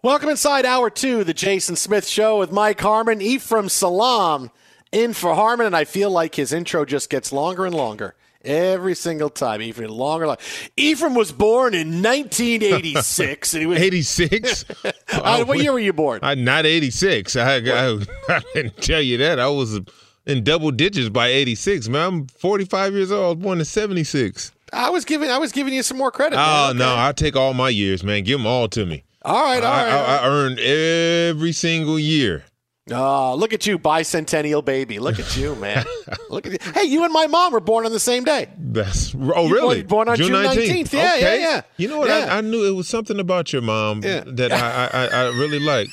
Welcome inside hour two, the Jason Smith Show with Mike Harmon, Ephraim Salaam in for Harmon, and I feel like his intro just gets longer and longer. Every single time, Ephraim, longer, longer. Ephraim was born in 1986. and he was 86? Uh, what year were you born? I, not 86. I, I, I didn't tell you that. I was in double digits by 86. Man, I'm 45 years old. I was born in 76. I was giving I was giving you some more credit. Oh, man. Okay. no. I take all my years, man. Give them all to me. All right, all I, right. I, I earned every single year. Oh, look at you, bicentennial baby. Look at you, man. look at you. Hey, you and my mom were born on the same day. That's oh really born- born on June 19th. Yeah, yeah, okay. yeah. You know what? Yeah. I, I knew it was something about your mom Yeah. that I, I, I I really liked.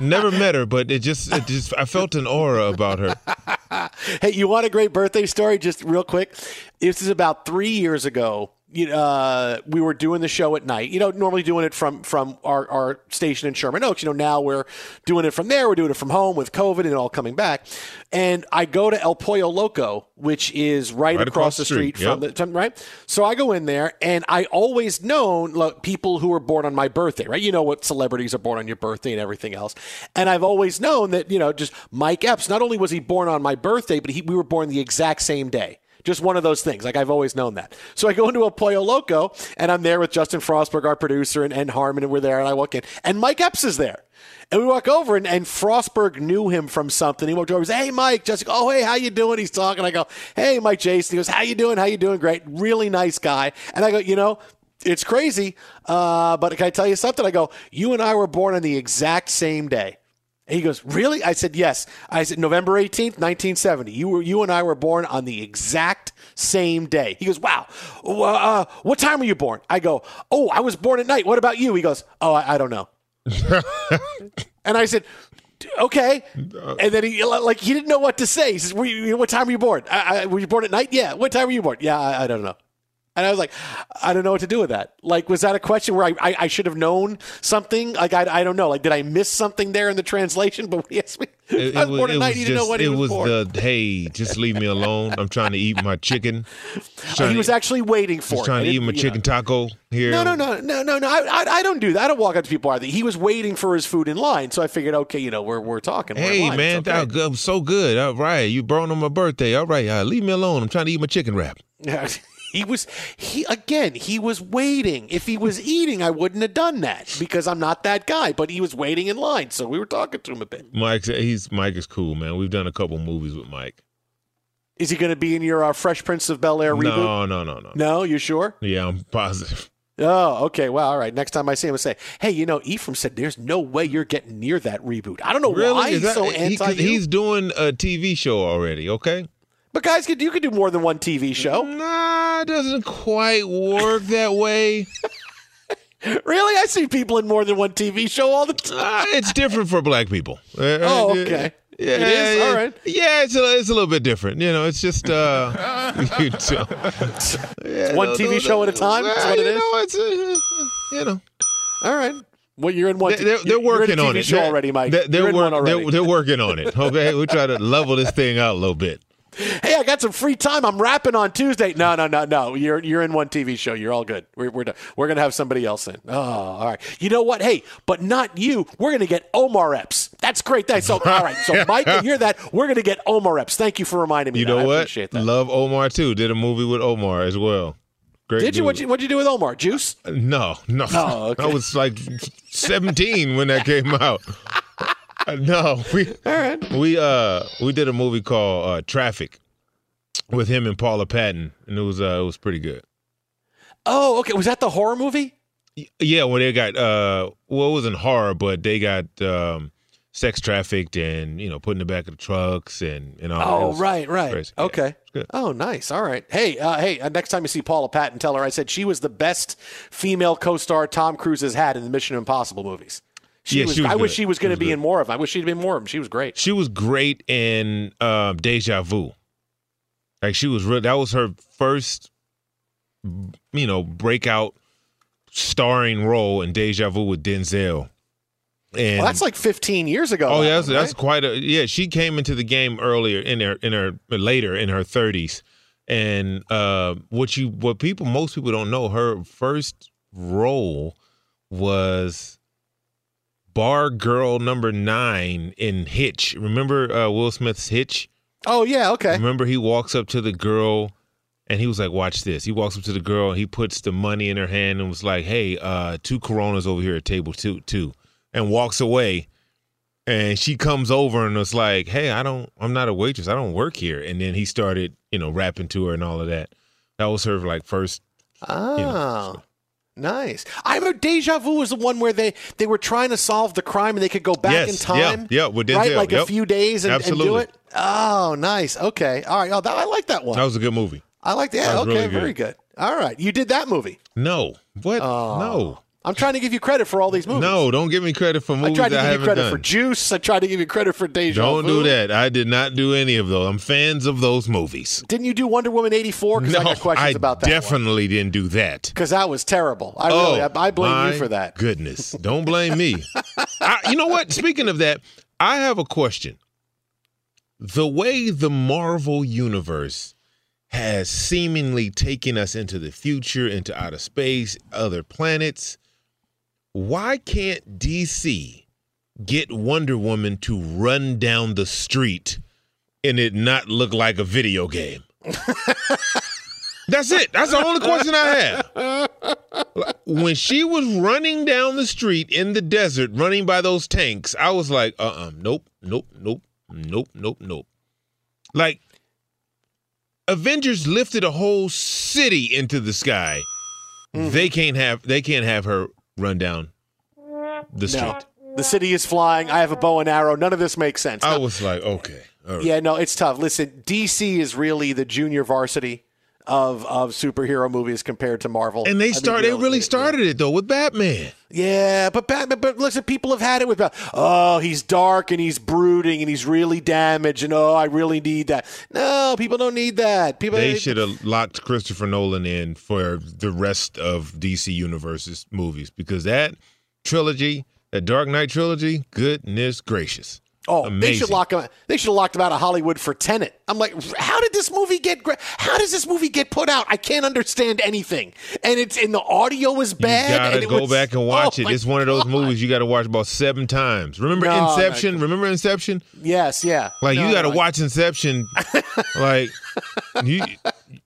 Never met her, but it just it just I felt an aura about her. Hey, you want a great birthday story? Just real quick. This is about three years ago. You, uh, we were doing the show at night. You know, normally doing it from from our, our station in Sherman Oaks. You know, now we're doing it from there. We're doing it from home with COVID and all coming back. And I go to El Pollo Loco, which is right, Right across, the street, from yep. the right. So I go in there, and I always known like, people who were born on my birthday. Right, you know what celebrities are born on your birthday and everything else. And I've always known that you know just Mike Epps. Not only was he born on my birthday, but he, we were born the exact same day. Just one of those things. Like I've always known that. So I go into a Pollo Loco and I'm there with Justin Frostberg, our producer, and, and Harmon, and we're there. And I walk in, and Mike Epps is there. And we walk over, and, and Frostberg knew him from something. He walked over, and said, "Hey, Mike." Jessica, "Oh, hey, how you doing?" He's talking. I go, "Hey, Mike Jason." He goes, "How you doing? How you doing?" Great, really nice guy. And I go, "You know, it's crazy, uh, but can I tell you something?" I go, "You and I were born on the exact same day." And he goes, "Really?" I said, "Yes." I said, "November 18th, 1970. You were you and I were born on the exact same day." He goes, "Wow. Uh, what time were you born?" I go, "Oh, I was born at night. What about you?" He goes, "Oh, I, I don't know." and I said, "Okay." And then he like he didn't know what to say. He says, were you, "What time were you born? I, I, were you born at night? Yeah. What time were you born? Yeah, I, I don't know." And I was like, I don't know what to do with that. Like, was that a question where I, I, I should have known something? Like, I, I don't know. Like, did I miss something there in the translation? But yes, we, It, I was born was, at it night. was He just, didn't know when it he was, was born. the hey, just leave me alone. I'm trying to eat my chicken. He to- was actually waiting for just it. trying to eat my you know. chicken taco here. No, no, no, no, no, no. I, I, I don't do that. I don't walk up to people either. He was waiting for his food in line, so I figured, okay, you know, we're we're talking. We're Hey line. man, that good, so good. All right, you burned on my birthday. All right, uh, leave me alone. I'm trying to eat my chicken wrap. He was he again. He was waiting. If he was eating, I wouldn't have done that because I'm not that guy. But he was waiting in line, so we were talking to him a bit. Mike, he's Mike is cool, man. We've done a couple movies with Mike. Is he going to be in your uh, Fresh Prince of Bel Air reboot? No, no, no, no. No, you sure? Yeah, I'm positive. Oh, okay. Well, all right. Next time I see him, I say, "Hey, you know, Ephraim said there's no way you're getting near that reboot." I don't know Really? why Is he's that- so he- anti. he's doing a TV show already. Okay. But guys, could you could do more than one TV show? Nah, it doesn't quite work that way. really? I see people in more than one TV show all the time. Uh, it's different for black people. Uh, Oh, uh, okay. Yeah, It is? yeah. All right. Yeah, it's a, it's a little bit different. You know, it's just uh, you know, yeah, one no, TV no, show at a time? Is what it is? know, it's uh, you know, All right. Well, you're in one. they- they're, they're working on it. Show They're- already, Mike. They're, they're, you're work- already. they're, they're working on it. Okay, we try to level this thing out a little bit. Hey, I got some free time. I'm rapping on Tuesday. No, no, no, no. You're you're in one TV show. You're all good. We're we're, done. we're gonna have somebody else in. Oh, all right. You know what? Hey, but not you. We're gonna get Omar Epps. That's great. Thanks. So all right. So Mike, you hear that? We're gonna get Omar Epps. Thank you for reminding me. You of that. know I what? Appreciate that. Love Omar too. Did a movie with Omar as well. Great. Did you? dude. What you what'd you do with Omar? Juice? Uh, no, no. Oh, okay. I was like 17 when that came out. Uh, no, we All right. we uh we did a movie called uh, Traffik with him and Paula Patton, and it was uh it was pretty good. Oh, okay. Was that the horror movie? Y- Yeah, when they got uh well it wasn't horror, but they got um sex trafficked and you know put in the back of the trucks and and all. it Oh, was right, right. crazy. Yeah, Okay. it's good. Oh, nice. All right. Hey, uh, hey. Uh, next time you see Paula Patton, tell her I said she was the best female co-star Tom Cruise has had in the Mission Impossible movies. She Yeah, was, she was I wish she was going to be good. in more of them. I wish she'd been more of them. She was great. She was great in um, Deja Vu. Like she was real. That was her first, you know, breakout starring role in Deja Vu with Denzel. And Well, that's like 15 years ago. oh yeah, that's, that's quite a yeah. She came into the game earlier in her in her later in her thirties, and uh, what you what people most people don't know her first role was bar girl number nine in Hitch. Remember uh, Will Smith's Hitch? Oh yeah. Okay. Remember he walks up to the girl and he was like, "Watch this." He walks up to the girl, he puts the money in her hand and was like, "Hey, uh, two Coronas over here at table two, two, and walks away. And she comes over and was like, "Hey, I don't, I'm not a waitress. I don't work here." And then he started, you know, rapping to her and all of that. That was her like first. Oh. You know, so. Nice. I remember Deja Vu was the one where they, they were trying to solve the crime and they could go back Yes, in time. yeah, yeah, with right, like a few days and, and do it. Oh, nice. Okay. All right. Oh, that, I like that one. That was a good movie. I like that. was Okay, really good. very good. All right. You did that movie. No, what? Oh. no, I'm trying to give you credit for all these movies. no! Don't give me credit for movies. I tried to I give you haven't credit done. for Juice. I tried to give you credit for Deja Don't Vu. do that. I did not do any of those. I'm fans of those movies. Didn't you do Wonder Woman 84? Because No, I got questions I about that definitely didn't do that. Because that was terrible. I really, oh, I, I blame you for that. Goodness, don't blame me. I, you know what? Speaking of that, I have a question. The way the Marvel universe has seemingly taken us into the future, into outer space, other planets, why can't DC get Wonder Woman to run down the street and it not look like a video game? That's it. That's the only question I have. When she was running down the street in the desert, running by those tanks, I was like, uh uh nope, nope, nope, nope, nope, nope. Like, Avengers lifted a whole city into the sky. Mm-hmm. They can't have they can't have her run down the street. The city is flying. I have a bow and arrow. None of this makes sense. I was like, okay. right. yeah, no, it's tough. Listen, DC is really the junior varsity of of superhero movies compared to Marvel. And I they mean, start. They really started it though with Batman. Yeah, but Batman. But listen, people have had it with. Bat- Oh, he's dark and he's brooding and he's really damaged and oh, I really need that. No, people don't need that. People. They should have locked Christopher Nolan in for the rest of DC Universe's movies because that trilogy, that Dark Knight trilogy, goodness gracious. Oh, they should lock him. They should have locked him out of Hollywood for Tenet. I'm like, how did this movie get? How does this movie get put out? I can't understand anything. And it's and the audio is You bad. gotta and go was- back and oh watch Oh, it. It's one of those God. movies you got to watch about seven times. Remember No, no, Inception? Remember Inception? Yes, yeah. Like No, you got to no, watch Inception. like you,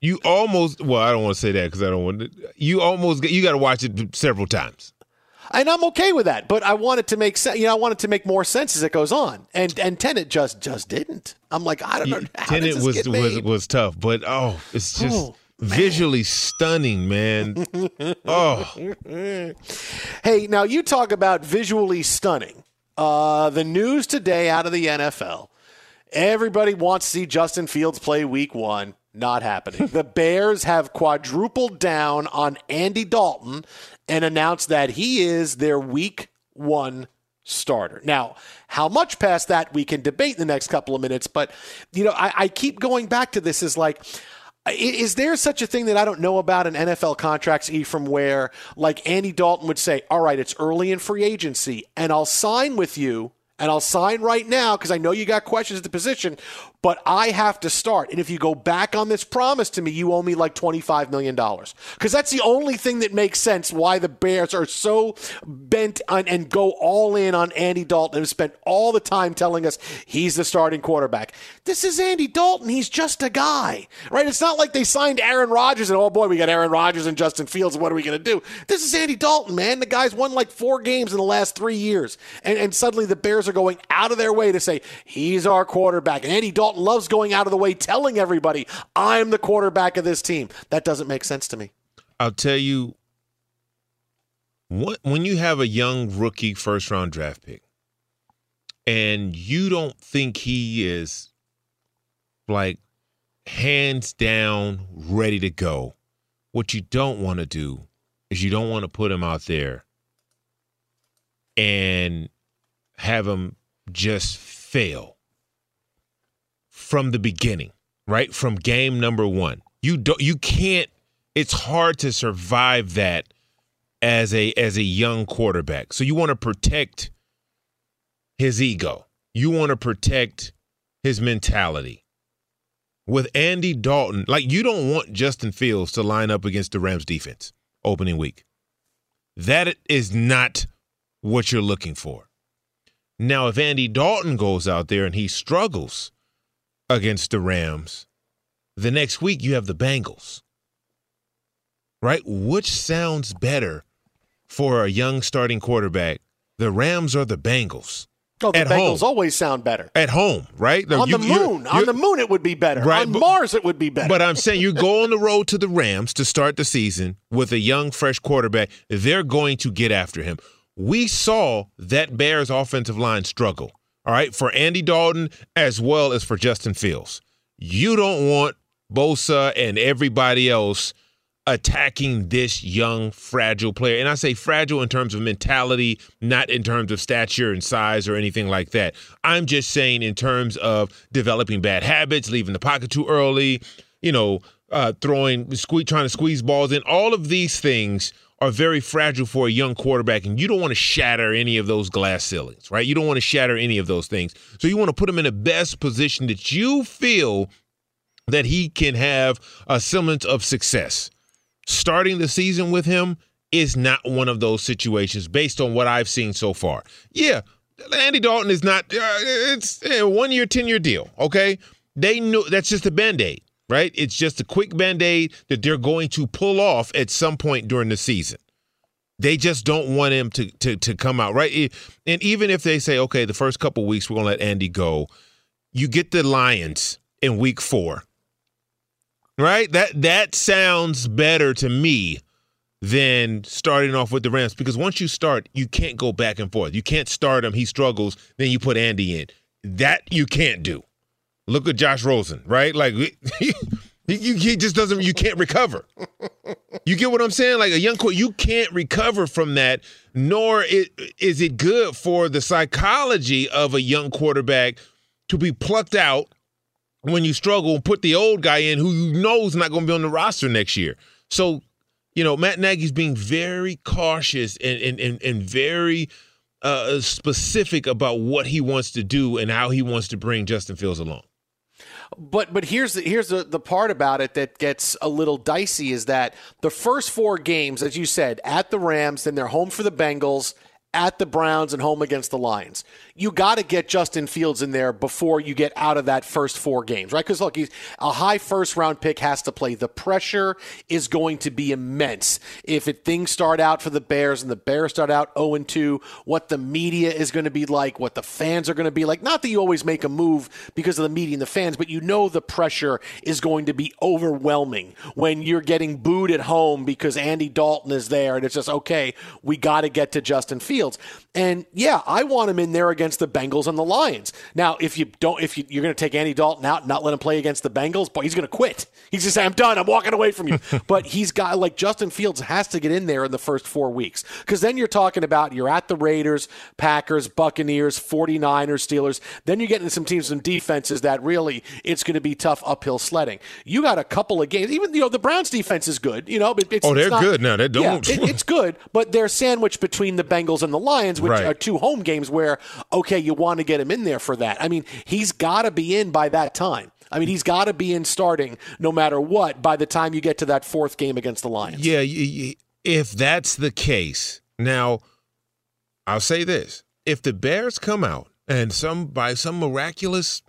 you almost. Well, I don't want to say that because I don't want. to- You almost. You got to watch it several times. And I'm okay with that. But I want it to make sense. You know, I want it to make more sense as it goes on. And and Tenet just just didn't. I'm like, I don't know. How Tenet was was was tough, but oh, it's just Oh, visually stunning, man. oh, Hey, now you talk about visually stunning. Uh, the news today out of the NFL. Everybody wants to see Justin Fields play week one. Not happening. the Bears have quadrupled down on Andy Dalton and announced that he is their week one starter. Now, how much past that we can debate in the next couple of minutes, but you know, I, I keep going back to this is like is there such a thing that I don't know about in NFL contracts, E, from where like Andy Dalton would say, All right, it's early in free agency, and I'll sign with you, and I'll sign right now because I know you got questions at the position, but I have to start. And if you go back on this promise to me, you owe me like $25 million. Because that's the only thing that makes sense why the Bears are so bent on and go all in on Andy Dalton and spent all the time telling us he's the starting quarterback. This is Andy Dalton. He's just a guy, right? It's not like they signed Aaron Rodgers and, oh boy, we got Aaron Rodgers and Justin Fields. What are we going to do? This is Andy Dalton, man. The guy's won like four games in the last three years. And, and suddenly the Bears are going out of their way to say, he's our quarterback. And Andy Dalton loves going out of the way, telling everybody, I'm the quarterback of this team. That doesn't make sense to me. I'll tell you. What when you have a young rookie first round draft pick, and you don't think he is like hands down ready to go, what you don't want to do is you don't want to put him out there and have him just fail from the beginning, right? From game number 1. You don't you can't it's hard to survive that as a as a young quarterback. So you want to protect his ego. You want to protect his mentality. With Andy Dalton, like you don't want Justin Fields to line up against the Rams defense opening week. That is not what you're looking for. Now, if Andy Dalton goes out there and he struggles against the Rams, the next week you have the Bengals. Right? Which sounds better for a young starting quarterback, the Rams or the Bengals? Oh, the At Bengals home. always sound better. At home, right? On You- the you're- moon. On you're- the moon, it would be better. Right, on but- Mars, it would be better. But I'm saying you go on the road to the Rams to start the season with a young, fresh quarterback. They're going to get after him. We saw that Bears offensive line struggle, all right, for Andy Dalton as well as for Justin Fields. You don't want Bosa and everybody else attacking this young, fragile player. And I say fragile in terms of mentality, not in terms of stature and size or anything like that. I'm just saying in terms of developing bad habits, leaving the pocket too early, you know, uh, throwing, sque- trying to squeeze balls in. All of these things are very fragile for a young quarterback, and you don't want to shatter any of those glass ceilings, right? You don't want to shatter any of those things. So you want to put him in the best position that you feel that he can have a semblance of success. Starting the season with him is not one of those situations based on what I've seen so far. Yeah, Andy Dalton is not, uh, it's a one year, 10 year deal, okay? They knew that's just a band aid, right? It's just a quick band aid that they're going to pull off at some point during the season. They just don't want him to, to, to come out, right? And even if they say, okay, the first couple weeks, we're going to let Andy go, you get the Lions in week four right? That that sounds better to me than starting off with the Rams because once you start, you can't go back and forth. You can't start him, he struggles, then you put Andy in. That you can't do. Look at Josh Rosen, right? Like he, he, he just doesn't. You can't recover. You get what I'm saying? Like a young quarterback, you can't recover from that. Nor is, is it good for the psychology of a young quarterback to be plucked out when you struggle and put the old guy in who you know is not going to be on the roster next year. So, you know, Matt Nagy's being very cautious and and and, and very uh, specific about what he wants to do and how he wants to bring Justin Fields along. But but here's the here's the, the part about it that gets a little dicey is that the first four games, as you said, at the Rams, then they're home for the Bengals, at the Browns, and home against the Lions you got to get Justin Fields in there before you get out of that first four games, right? Because look, he's a high first round pick has to play. The pressure is going to be immense if it, things start out for the Bears and the Bears start out 0 2. What the media is going to be like, what the fans are going to be like. Not that you always make a move because of the media and the fans, but you know the pressure is going to be overwhelming when you're getting booed at home because Andy Dalton is there, and it's just okay. We got to get to Justin Fields, and yeah, I want him in there against the Bengals and the Lions. Now, if you don't, if you, are going to take Andy Dalton out and not let him play against the Bengals, but he's going to quit. He's just say, "I'm done. I'm walking away from you." but he's got like Justin Fields has to get in there in the first four weeks because then you're talking about you're at the Raiders, Packers, Buccaneers, 49ers, Steelers. Then you're getting some teams, some defenses that really it's going to be tough uphill sledding. You got a couple of games. Even you know the Browns defense is good. You know, it's, oh, they're it's not, good now. They don't. Yeah, it, it's good, but they're sandwiched between the Bengals and the Lions, which right. are two home games where okay, you want to get him in there for that. I mean, he's got to be in by that time. I mean, he's got to be in starting no matter what by the time you get to that fourth game against the Lions. Yeah, if that's the case. Now, I'll say this. If the Bears come out and some by some miraculous,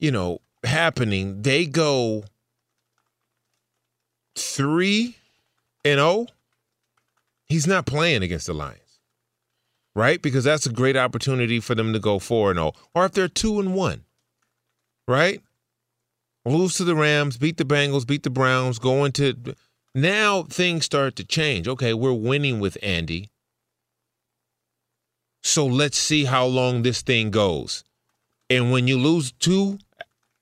you know, happening, they go 3 and 0, he's not playing against the Lions right? Because that's a great opportunity for them to go 4 and 0. Or if they're 2 and 1, right? Lose to the Rams, beat the Bengals, beat the Browns, go into now things start to change. Okay, we're winning with Andy. So let's see how long this thing goes. And when you lose two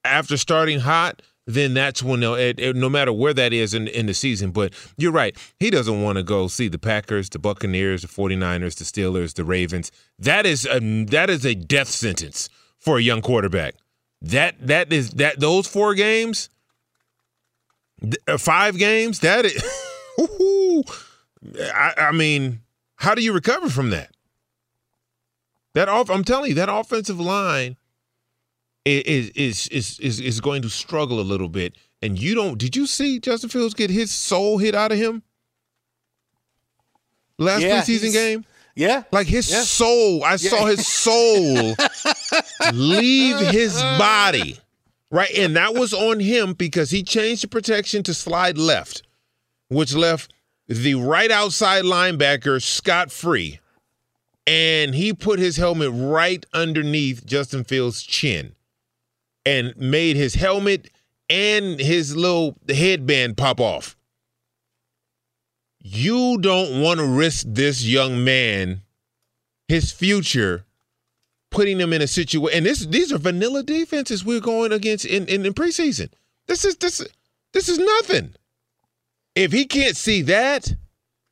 after starting hot, then that's when it, it, no matter where that is in, in the season. But you're right. He doesn't want to go see the Packers, the Buccaneers, the 49ers, the Steelers, the Ravens. That is a, that is a death sentence for a young quarterback. That that is that those four games, uh, five games. That is, I, I mean, how do you recover from that? That off, I'm telling you, that offensive line is is is is is going to struggle a little bit. And you don't. Did you see Justin Fields get his soul hit out of him last yeah, preseason game? Yeah, like his yeah. soul. I yeah. saw his soul leave his body. Right, and that was on him because he changed the protection to slide left, which left the right outside linebacker scot free, and he put his helmet right underneath Justin Fields' chin and made his helmet and his little headband pop off. You don't want to risk this young man, his future, putting him in a situation. And this these are vanilla defenses we're going against in, in, in preseason. This is this this is nothing. If he can't see that,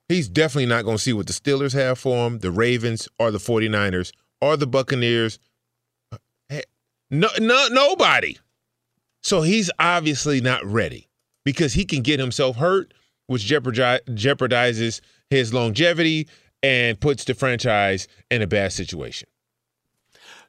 he's definitely not going to see what the Steelers have for him, the Ravens, or the 49ers, or the Buccaneers, no, no, nobody. So he's obviously not ready because he can get himself hurt, which jeopardizes his longevity and puts the franchise in a bad situation.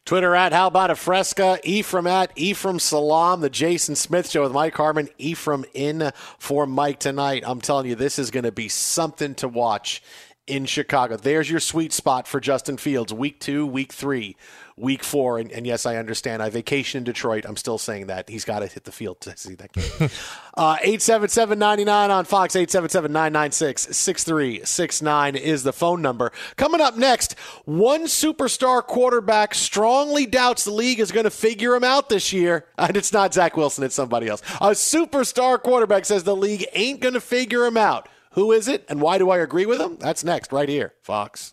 Twitter at How About a Fresca, Ephraim at Ephraim Salaam, the Jason Smith Show with Mike Harmon. Ephraim in for Mike tonight. I'm telling you, this is going to be something to watch in Chicago. There's your sweet spot for Justin Fields, week two, week three week four. And, and, yes, I understand. I vacation in Detroit. I'm still saying that. He's got to hit the field to see that game. uh, 877 99 on Fox, 877 996 6369 is the phone number. Coming up next, one superstar quarterback strongly doubts the league is going to figure him out this year. And it's not Zach Wilson, it's somebody else. A superstar quarterback says the league ain't going to figure him out. Who is it, and why do I agree with him? That's next, right here, Fox.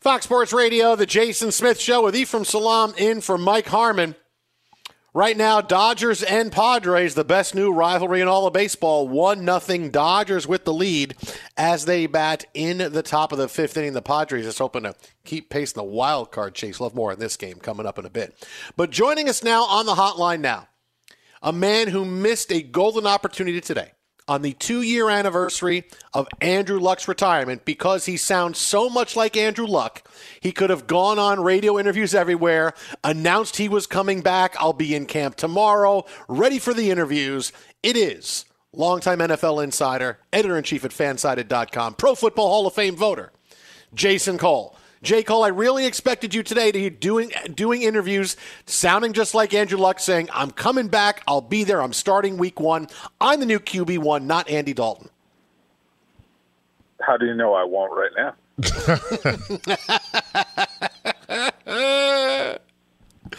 Fox Sports Radio, the Jason Smith Show with Ephraim Salaam in for Mike Harmon. Right now, Dodgers and Padres, the best new rivalry in all of baseball. 1 nothing Dodgers with the lead as they bat in the top of the fifth inning. The Padres just hoping to keep pace in the wild card chase. Love more in this game coming up in a bit. But joining us now on the hotline now, a man who missed a golden opportunity today on the two year anniversary of Andrew Luck's retirement because he sounds so much like Andrew Luck. He could have gone on radio interviews everywhere, announced he was coming back. I'll be in camp tomorrow, ready for the interviews. It is longtime NFL insider, editor in chief at fansided.com, Pro Football Hall of Fame voter, Jason Cole. J. Cole, I really expected you today to be doing doing interviews, sounding just like Andrew Luck, saying, "I'm coming back. I'll be there. I'm starting Week One. I'm the new QB one, not Andy Dalton." How do you know I won't right now?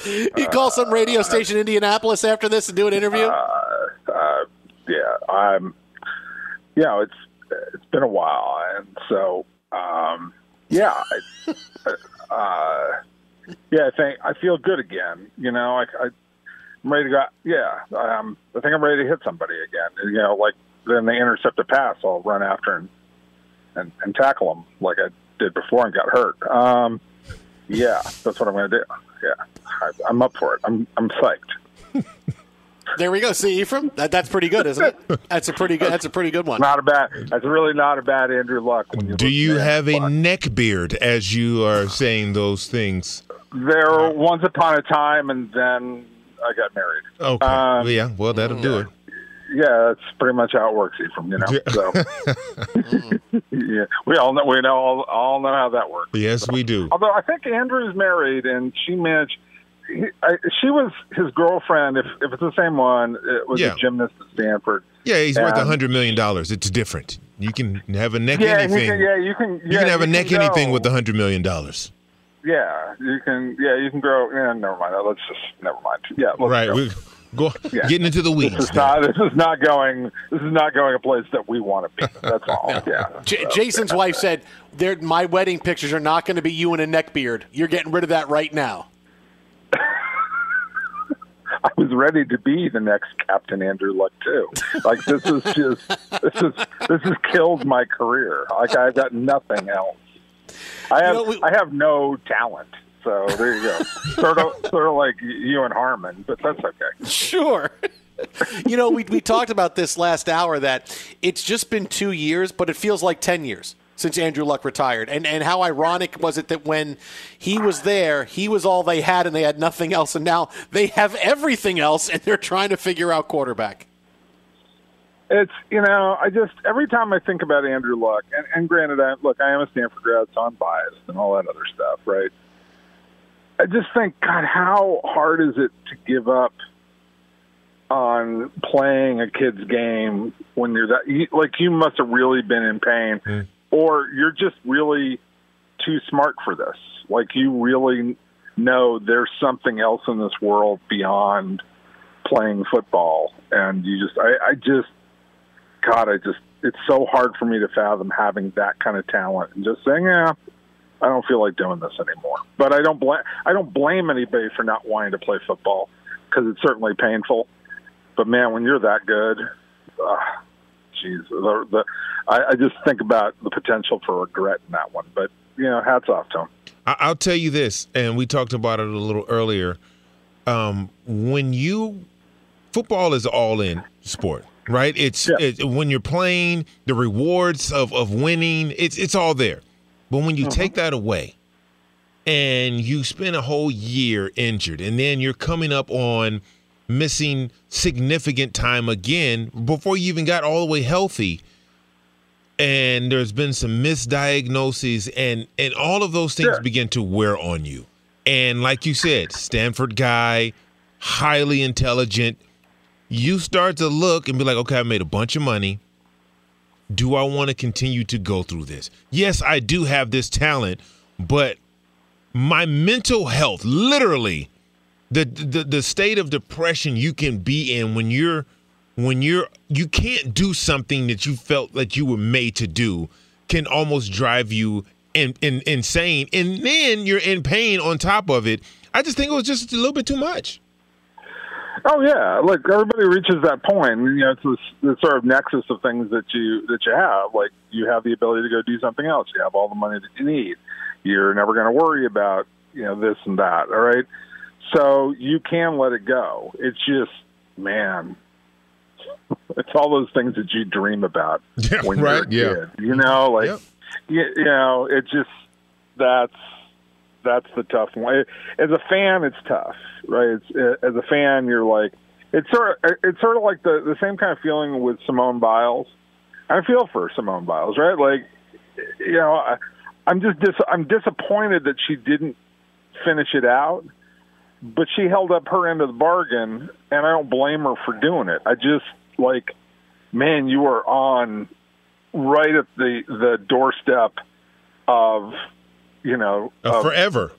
you call some radio station in Indianapolis after this and do an interview? Uh, uh, yeah, I'm. You know, it's it's been a while, and so um, yeah, I, uh, yeah. I think I feel good again. You know, I, I I'm ready to go. Yeah, um, I think I'm ready to hit somebody again. You know, like then they intercept a pass, I'll run after and and, and tackle them like I did before and got hurt. Um, yeah, that's what I'm going to do. Yeah, I, I'm up for it. I'm I'm psyched. There we go. See, Ephraim, that, that's pretty good, isn't it? That's a pretty good. That's a pretty good one. Not a bad. That's really not a bad Andrew Luck. When you Do you have it. a neck beard as you are saying those things? There once upon a time, and then I got married. Okay. Um, yeah. Well, that'll do it. Yeah, that's pretty much how it works, Ephraim. You know, so yeah, we all know we know all, all know how that works. Yes, we do. Although I think Andrew's married, and she managed. He, I, she was his girlfriend. If if it's the same one, it was Yeah. a gymnast at Stanford. Yeah, he's worth a hundred million dollars. It's different. You can have a neck Yeah, anything. can, yeah, you can. you yeah, can have a neck can anything with a hundred million dollars. Yeah, you can. Yeah, you can grow. Yeah, never mind. Uh, let's just never mind. Yeah, let's Right. go. We go Yeah. getting into the weeds. This is not. This is not going. This is not going a place that we want to be. That's all. Yeah. J- So, Jason's wife said, "My wedding pictures are not going to be you in a neck beard. You're getting rid of that right now." I was ready to be the next Captain Andrew Luck too. Like this is just. This is. This has killed my career. Like I've got nothing else. I have. I have no talent. So there you go. sort of. Sort of like you and Harmon, but that's okay. Sure. you know, we, we talked about this last hour that it's just been two years, but it feels like 10 years since Andrew Luck retired. And, and how ironic was it that when he was there, he was all they had and they had nothing else. And now they have everything else and they're trying to figure out quarterback. It's you know I just every time I think about Andrew Luck and, and granted I look I am a Stanford grad so I'm biased and all that other stuff right. I just think God how hard is it to give up on playing a kid's game when you're that you, like you must have really been in pain hmm. Or you're just really too smart for this like you really know there's something else in this world beyond playing football and you just I, I just God, I just it's so hard for me to fathom having that kind of talent and just saying, yeah, I don't feel like doing this anymore. But I don't blame I don't blame anybody for not wanting to play football because it's certainly painful. But man, when you're that good, uh, jeez, the, the, I, I just think about the potential for regret in that one. But you know, hats off to him. I- I'll tell you this, and we talked about it a little earlier. Um, when you football is all in sport, right? It's it, when you're playing the rewards of of winning. It's it's all there, but when you take that away, and you spend a whole year injured, and then you're coming up on missing significant time again before you even got all the way healthy. And there's been some misdiagnoses and and all of those things begin to wear on you. And like you said stanford guy highly intelligent. You start to look and be like okay i made a bunch of money. Do i want to continue to go through this? Yes i do have this talent but my mental health literally the the, the state of depression you can be in when you're when you're you can't do something that you felt that you were made to do can almost drive you in, in, insane and then you're in pain on top of it i just think it was just a little bit too much Oh yeah, look, everybody reaches that point. You know, it's this, this sort of nexus of things that you that you have. Like you have the ability to go do something else. You have all the money that you need. You're never going to worry about you know this and that. All right, so you can let it go. It's just man, it's all those things that you dream about Yeah, when right, you're yeah. a kid. You know, like you, you know, it just that's that's the tough one. As a fan, it's tough, right? It's, uh, as a fan, you're like, it's sort of, uh, it's sort of like the the same kind of feeling with Simone Biles. I feel for Simone Biles, right? Like, you know, I, I'm just dis- I'm disappointed that she didn't finish it out, but she held up her end of the bargain, and I don't blame her for doing it. I just like, man, you are on right at the the doorstep of you know Uh, forever.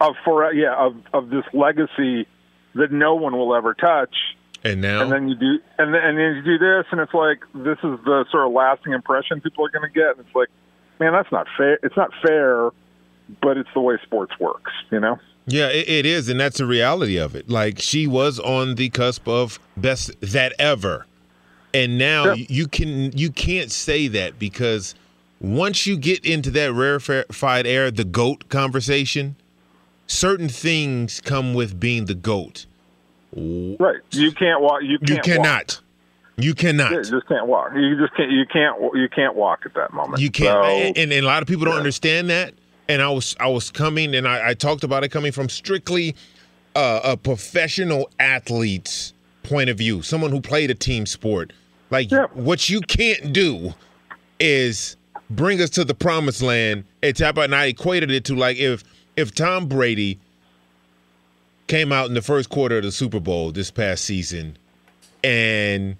Of for yeah of of this legacy that no one will ever touch. And now? And then you do and then, and then you do this and it's like this is the sort of lasting impression people are going to get and it's like man that's not fair. It's not fair but it's the way sports works you know Yeah, it, it is, and that's the reality of it. Like she was on the cusp of best that ever, and now you can you can't say that because once you get into that rarefied air, the goat conversation, certain things come with being the goat. Right. You can't walk. You can't. You walk. cannot. You cannot. Yeah, you just can't walk. You just can't. You can't. You can't walk at that moment. You can't, So- and, and a lot of people don't understand that. And I was I was coming, and I, I talked about it coming from strictly uh, a professional athlete's point of view, someone who played a team sport. Like what you can't do is bring us to the promised land and tap out. And I equated it to like if if Tom Brady came out in the first quarter of the Super Bowl this past season and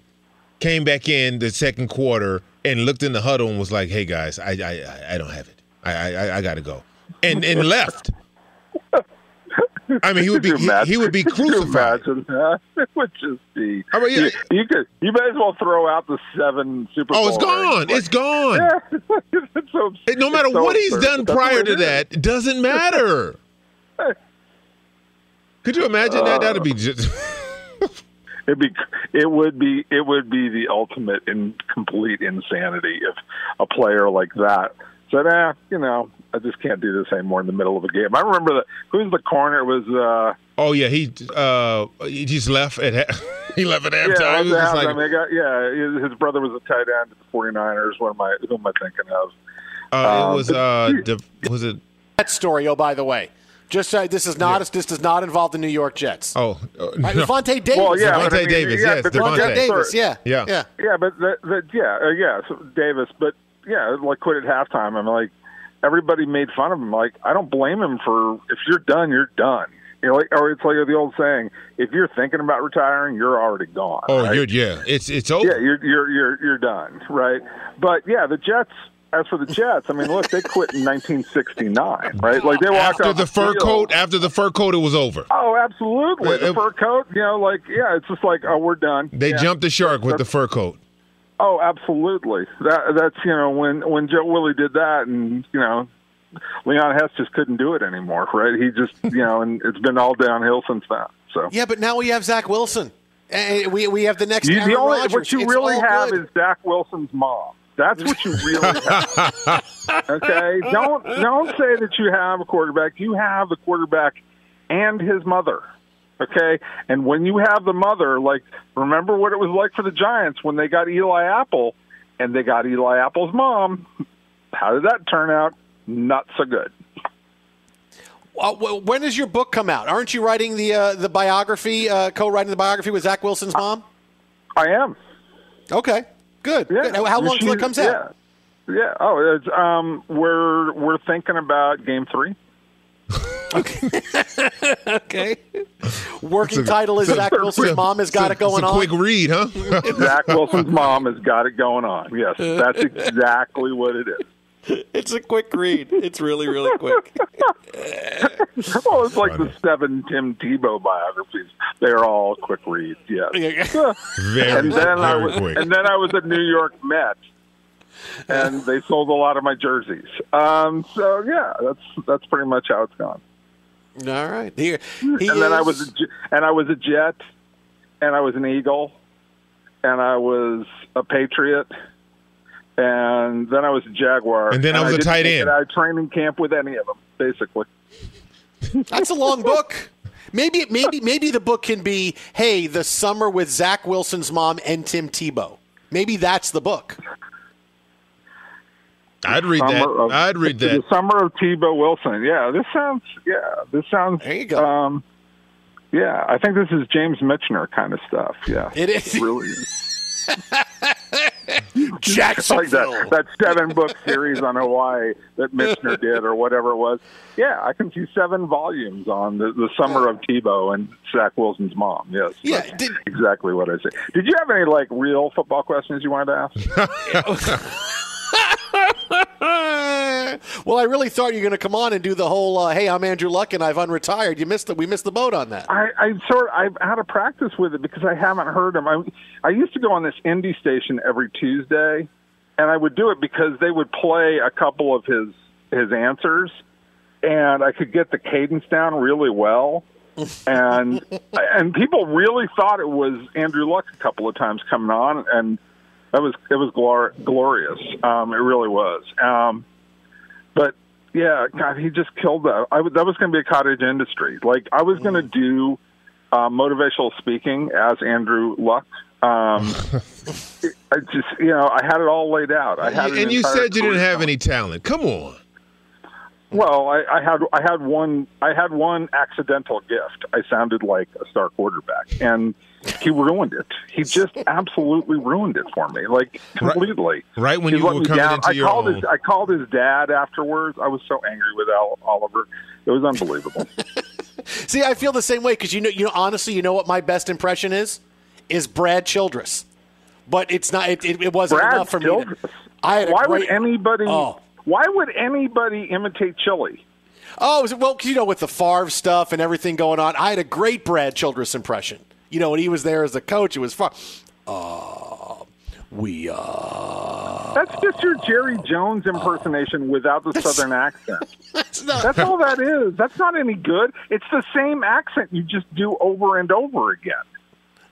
came back in the second quarter and looked in the huddle and was like, "Hey guys, I I, I don't have it. I I, I got to go," and and left. I mean, he would be he, he would be crucified. could you crucified. imagine that? It would just be. I mean, yeah. you, you could. You may as well throw out the seven Super Bowl. Oh, it's gone. rings. It's gone. Yeah. it's so, It- no matter so what he's done that's prior to is. that, it doesn't matter. Could you imagine that? That'd be uh, just. It'd be. It would be. It would be the ultimate in complete insanity if a player like that said, "Ah, you know, I just can't do this anymore in the middle of a game." I remember the who's the corner It was. uh Oh yeah, he uh he just left at ha- he left at halftime. it He was was just halftime. like, They got- yeah, his- his brother was a tight end at the 49ers. What am I? Who am I thinking of? uh, um, it was uh the, was it That story. Oh, by the way, just uh, this is not this does not involve the New York Jets. oh uh, Right, no. Devontae Davis. Well, yeah, Devontae I mean, Davis, yeah, yes, Devontae. Devontae Davis. Yeah, Yeah. yeah. Yeah, but the, the, yeah, uh, yeah, so Davis, but yeah, like quit at halftime. I'm like, everybody made fun of him. Like, I don't blame him for if you're done, you're done. You know, like, or it's like the old saying: if you're thinking about retiring, you're already gone. Oh, right? you're yeah, it's it's over. yeah, you're you're you're you're done, right? But yeah, the Jets. As for the Jets, I mean, look, they quit in 1969, right? Like they walked out. after the fur coat, after the fur coat, it was over. Oh, absolutely. Uh, The uh, fur coat, you know, like yeah, it's just like oh, we're done. They Yeah. jumped the shark with the fur coat. Oh, absolutely. That that's you know when when Joe Willie did that, and you know Leon Hess just couldn't do it anymore, right? He just you know, and it's been all downhill since then. So Yeah, but now we have Zach Wilson. And we we have the next. you, the only what you It's really have good. is Zach Wilson's mom. That's what you really have. okay, don't don't say that you have a quarterback. You have the quarterback and his mother. Okay, and when you have the mother, like remember what it was like for the Giants when they got Eli Apple, and they got Eli Apple's mom. How did that turn out? Not so good. Uh, when does your book come out? Aren't you writing the uh, the biography, uh, co-writing the biography with Zach Wilson's mom? I am. Okay, good. Yeah. good. How- long till it comes out? Yeah. Yeah. Oh, it's, um, we're we're thinking about Game Three. okay. okay. Working a- title is it's Zach Wilson's it's a- mom has got it it's a- going on. quick read, huh? Zach Wilson's mom has got it going on. Yes, that's exactly what it is. It's a quick read. It's really really quick. well, it's like the seven Tim Tebow biographies. They're all quick reads. Yes. Very, and then I very was, quick. and then I was at New York Met, and they sold a lot of my jerseys. Um, so yeah, that's that's pretty much how it's gone. All right. Here, he and then I was a, J- and I was a Jet, and I was an Eagle, and I was a Patriot, and then I was a Jaguar, And then I was a tight end. it out of training camp with any of them, basically. That's a long book. Maybe maybe maybe the book can be, hey, the summer with Zach Wilson's mom and Tim Tebow. Maybe that's the book. I'd read that. Of- I'd read that. The summer of Tebow Wilson. Yeah, this sounds. Yeah, this sounds. There you go. Um, yeah, I think this is James Michener kind of stuff. Yeah, It is. really. Jacksonville. like that, that seven book series on Hawaii that Mitchner did or whatever it was. Yeah, I can see seven volumes on the, the summer of Tebow and Zach Wilson's mom. Yes, Yeah, did- exactly what I say. Did you have any like real football questions you wanted to ask? well, I really thought you were going to come on and do the whole, uh, "Hey, I'm Andrew Luck and I've unretired." You missed the, we missed the boat on that. I, I sort I've had a practice with it because I haven't heard him. I I used to go on this indie station every Tuesday, and I would do it because they would play a couple of his his answers, and I could get the cadence down really well. and and people really thought it was Andrew Luck a couple of times coming on, and that was it was glor- glorious. Um, it really was. Um, but yeah, God, he just killed that. I, w- that was going to be a cottage industry. Like I was going to do uh, motivational speaking as Andrew Luck. Um, I just, you know, I had it all laid out. I had, an and you said you didn't have any talent. Come on. Well, I, I had I had one I had one accidental gift. I sounded like a star quarterback, and he ruined it. He just absolutely ruined it for me, like completely. Right when He you were coming down. into I your called own. his I called his dad afterwards. I was so angry with Al, Oliver. It was unbelievable. See, I feel the same way because you know, you know, honestly, you know what my best impression is, is Brad Childress, but it's not. It, it, it wasn't Brad enough for me. To, I had why great, would anybody? Oh. Why would anybody imitate Chili? Oh, well, you know, with the Favre stuff and everything going on, I had a great Brad Childress impression. You know, when he was there as a coach, it was fun. Uh, we uh, That's just your Jerry Jones impersonation without the southern accent. That's all that is. That's not any good. It's the same accent you just do over and over again.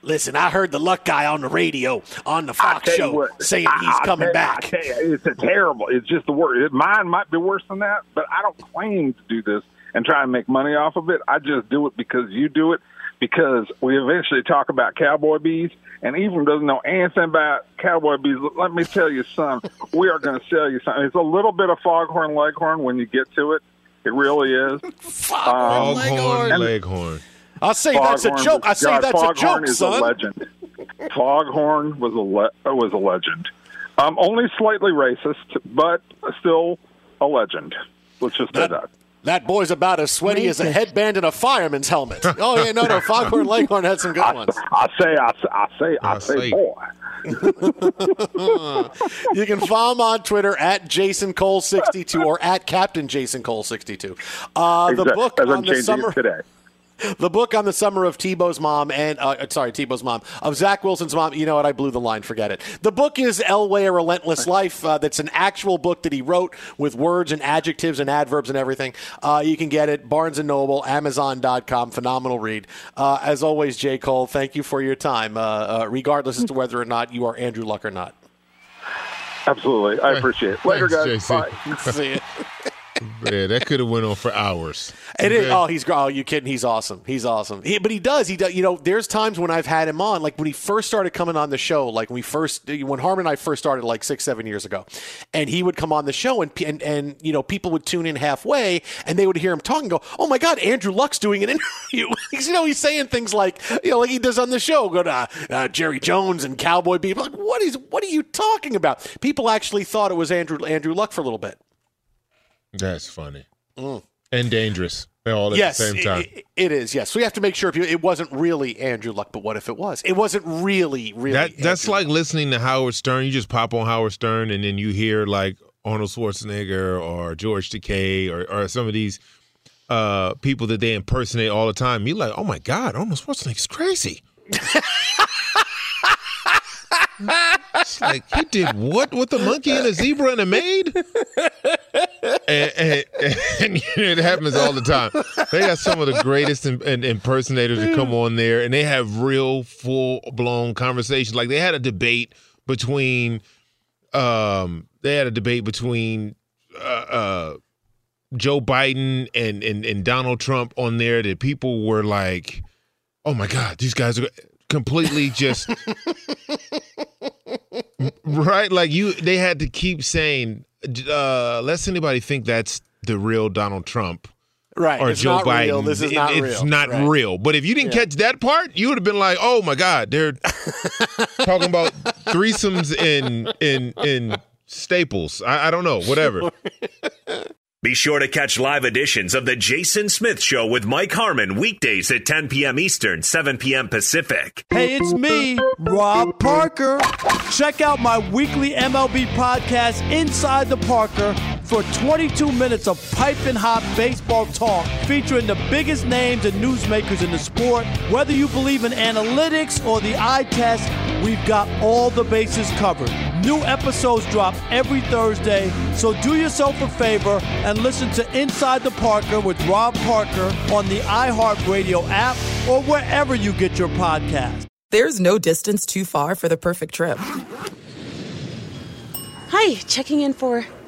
Listen. I heard the luck guy on the radio on the Fox show what, saying I- he's I coming tell- back. I tell you, it's a terrible. It's just the word. Mine might be worse than that, but I don't claim to do this and try and make money off of it. I just do it because you do it. Because we eventually talk about cowboy bees, and even doesn't know anything about cowboy bees. Let me tell you, son, we are going to sell you something. It's a little bit of foghorn leghorn when you get to it. It really is. Um, Foghorn and- Leghorn. I'll say that's a joke. was- I say God, that's a joke, is son. A legend. Foghorn was a le- uh, was a legend. Um, only slightly racist, but still a legend. Let's just say that. That boy's about as sweaty as a headband in a fireman's helmet. Oh yeah, no, no. Foghorn Leghorn had some good ones. I say, I say, I say, I, say, say. boy. you can follow him on Twitter at Jason Cole 62 or at Captain Jason Cole 62. Uh, the Exact- book as I'm on the changing summer today. The book on the summer of Tebow's mom and uh, sorry Tebow's mom of Zach Wilson's mom. You know what? I blew the line. Forget it. The book is Elway: A Relentless Life. Uh, that's an actual book that he wrote with words and adjectives and adverbs and everything. Uh, you can get it Barnes and Noble, Amazon.com. Phenomenal read. Uh, as always, J Cole. Thank you for your time. Uh, uh, regardless as to whether or not you are Andrew Luck or not. Absolutely, I appreciate it. Later, Thanks, guys. JC. Bye. See ya. Yeah, that could have went on for hours. It is. Okay. Oh, he's oh, you kidding? He's awesome. He's awesome. He, but he does. He does. You know, there's times when I've had him on, like when he first started coming on the show, like when we first, when Harmon and I first started, like six, seven years ago, and he would come on the show, and and and you know, people would tune in halfway, and they would hear him talking, go, "Oh my God, Andrew Luck's doing an interview." you know, he's saying things like, you know, like he does on the show, go to uh, Jerry Jones and Cowboy Beef. Like, what is? What are you talking about? People actually thought it was Andrew Andrew Luck for a little bit. That's funny Mm. and dangerous all at yes, the same time. it- it is. Yes, so we have to make sure if you, it wasn't really Andrew Luck, but what if it was? It wasn't really, really. that that's like listening to Howard Stern. You just pop on Howard Stern, and then you hear like Arnold Schwarzenegger or George Takei or, or some of these uh, people that they impersonate all the time. You're like, oh my god, Arnold Schwarzenegger's crazy. it's like he did what with a monkey and a zebra and a maid? and, and, and it happens all the time. They got some of the greatest in, in, impersonators to come on there, and they have real full blown conversations. Like they had a debate between, um, they had a debate between uh, uh, Joe Biden and, and and Donald Trump on there that people were like, "Oh my God, these guys are completely just." right like you they had to keep saying uh lest anybody think that's the real donald trump Right, or it's joe not biden. Real. This is It- not it's not Right. real. But if you didn't Yeah. catch that part you would have been like oh my god they're talking about threesomes in in in staples. I, I don't know. Whatever Be sure to catch live editions of The Jason Smith Show with Mike Harmon weekdays at 10 p.m. Eastern, 7 p.m. Pacific. Hey, it's me, Rob Parker. Check out my weekly MLB podcast, Inside the Parker, for 22 minutes of piping hot baseball talk featuring the biggest names and newsmakers in the sport. Whether you believe in analytics or the eye test, we've got all the bases covered. New episodes drop every Thursday, so do yourself a favor and listen to Inside the Parker with Rob Parker on the iHeartRadio app or wherever you get your podcast. There's no distance too far for the perfect trip. Hi, checking in for.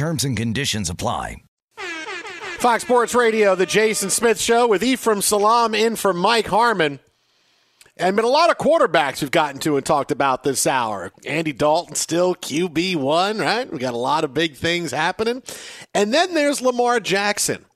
Terms and conditions apply. Fox Sports Radio, the Jason Smith Show with Ephraim Salaam in for Mike Harmon. And been a lot of quarterbacks we've gotten to and talked about this hour. Andy Dalton still QB1, right? We got a lot of big things happening. And then there's Lamar Jackson,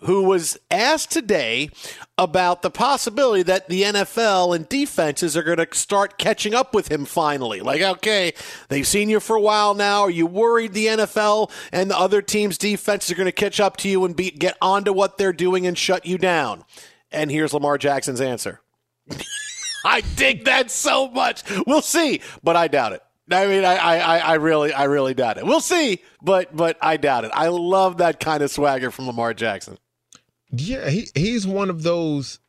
who was asked today about the possibility that the NFL and defenses are going to start catching up with him finally. Like, okay, they've seen you for a while now. Are you worried the NFL and the other teams' defenses are going to catch up to you and be, get onto what they're doing and shut you down? And here's Lamar Jackson's answer. I dig that so much. We'll see, but I doubt it. I mean, I, I, I really, I really doubt it. We'll see, but, but I doubt it. I love that kind of swagger from Lamar Jackson. Yeah, he he's one of those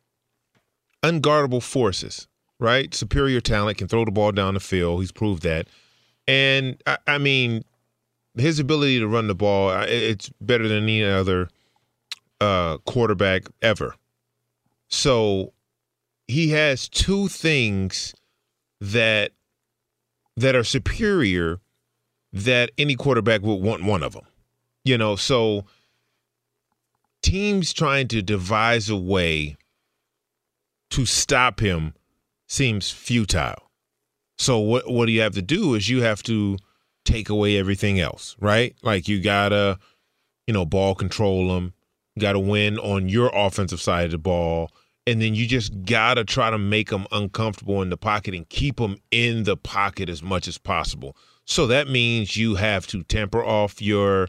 unguardable forces, right? Superior talent, can throw the ball down the field. He's proved that. And I, I mean, his ability to run the ball, it's better than any other uh, quarterback ever. So he has two things that that are superior that any quarterback would want one of them. You know, so teams trying to devise a way to stop him seems futile. So what what do you have to do is you have to take away everything else, right? Like you gotta, you know, ball control him, you gotta win on your offensive side of the ball, and then you just gotta try to make them uncomfortable in the pocket and keep them in the pocket as much as possible. So that means you have to temper off your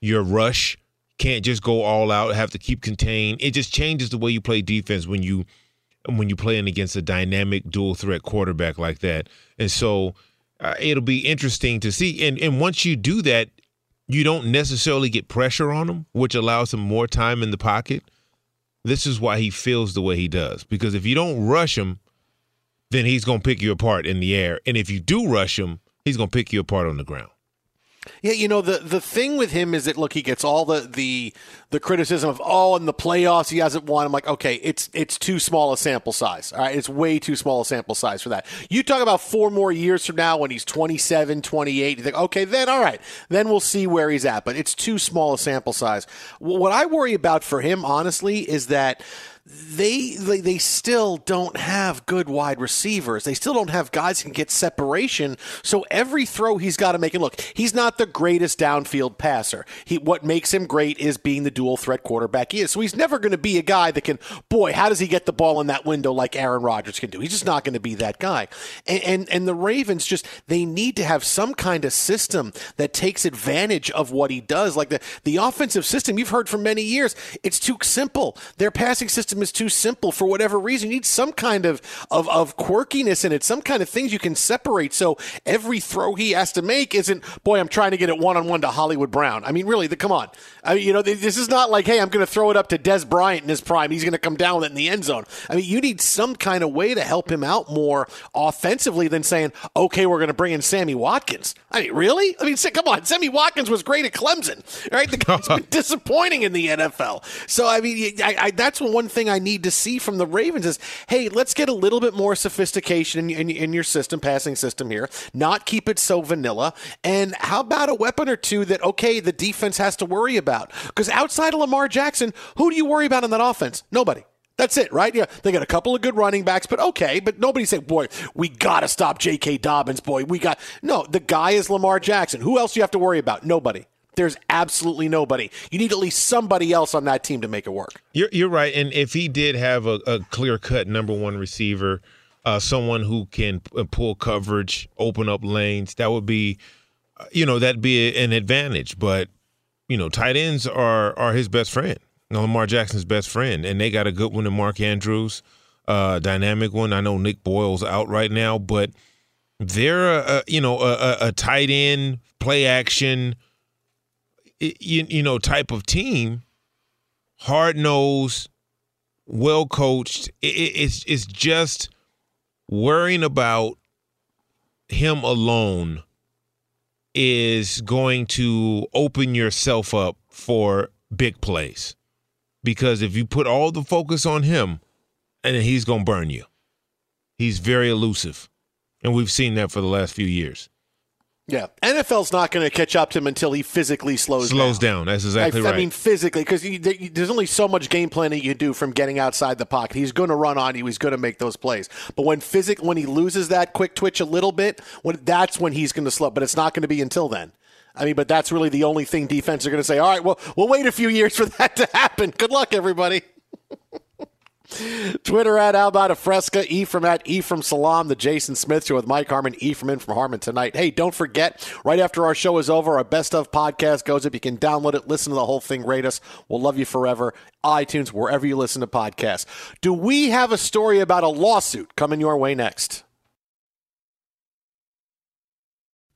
your rush can't just go all out, have to keep contained. It just changes the way you play defense when you when you're playing against a dynamic dual threat quarterback like that. And so uh, it'll be interesting to see. And and once you do that, you don't necessarily get pressure on him, which allows him more time in the pocket. This is why he feels the way he does. Because if you don't rush him, then he's going to pick you apart in the air. And if you do rush him, he's going to pick you apart on the ground. Yeah, you know the the thing with him is that look, he gets all the the the criticism of oh, in the playoffs he hasn't won. I'm like, okay, it's it's too small a sample size. All right, it's way too small a sample size for that. You talk about four more years from now when he's 27, 28. You think, okay, then all right, then we'll see where he's at. But it's too small a sample size. What I worry about for him, honestly, is that they, they they still don't have good wide receivers. They still don't have guys who can get separation. So every throw he's got to make. And look, he's not the greatest downfield passer. He what makes him great is being the dual threat quarterback he is. So he's never going to be a guy that can. Boy, how does he get the ball in that window like Aaron Rodgers can do? He's just not going to be that guy. And, and and the Ravens just they need to have some kind of system that takes advantage of what he does. Like the the offensive system you've heard for many years, it's too simple. Their passing system is too simple for whatever reason. You need some kind of, of, of quirkiness in it, some kind of things you can separate. So every throw he has to make isn't, boy, I'm trying to get it one on one to Hollywood Brown. I mean, really, the, come on. I mean, you know, this is not like, hey, I'm going to throw it up to Dez Bryant in his prime. He's going to come down with it in the end zone. I mean, you need some kind of way to help him out more offensively than saying, okay, we're going to bring in Sammy Watkins. I mean, really? I mean, come on. Sammy Watkins was great at Clemson, right? The guy's been disappointing in the NFL. So, I mean, I, I, that's one thing I need to see from the Ravens is, hey, let's get a little bit more sophistication in, in, in, your system, passing system here, not keep it so vanilla. And how about a weapon or two that, okay, the defense has to worry about? Because outside of Lamar Jackson, who do you worry about in that offense? Nobody. That's it, right? Yeah, they got a couple of good running backs, but okay. But nobody said, "Boy, we got to stop J.K. Dobbins." Boy, we got no. The guy is Lamar Jackson. Who else do you have to worry about? Nobody there's absolutely nobody. You need at least somebody else on that team to make it work. You're, you're right. And if he did have a, a clear cut number one receiver, uh, someone who can uh, pull coverage, open up lanes, that would be, uh, you know, that'd be an advantage. But, you know, tight ends are are his best friend. Lamar Jackson's best friend. And they got a good one in Mark Andrews, uh, dynamic one. I know Nick Boyle's out right now, but they're, a, a you know, a, a tight end, play action – you, you know type of team, hard nosed, well coached. It, it's it's just worrying about him alone is going to open yourself up for big plays. Because if you put all the focus on him and he's going to burn you. He's very elusive. And we've seen that for the last few years yeah, NFL's not going to catch up to him until he physically slows slows down. down. That's exactly I, right. I mean, physically, because there's only so much game planning you do from getting outside the pocket. He's going to run on you. He's going to make those plays. But when physic, when he loses that quick twitch a little bit, when that's when he's going to slow. But it's not going to be until then. I mean, but that's really the only thing defense are going to say. All right, well, we'll wait a few years for that to happen. Good luck, everybody. Twitter at How About a Fresca, Ephraim at Ephraim Salaam, the Jason Smith Show with Mike Harmon, Ephraim in from Harmon tonight. Hey, don't forget, right after our show is over, our Best of podcast goes up. You can download it, listen to the whole thing, rate us. We'll love you forever. iTunes, wherever you listen to podcasts. Do we have a story about a lawsuit coming your way next?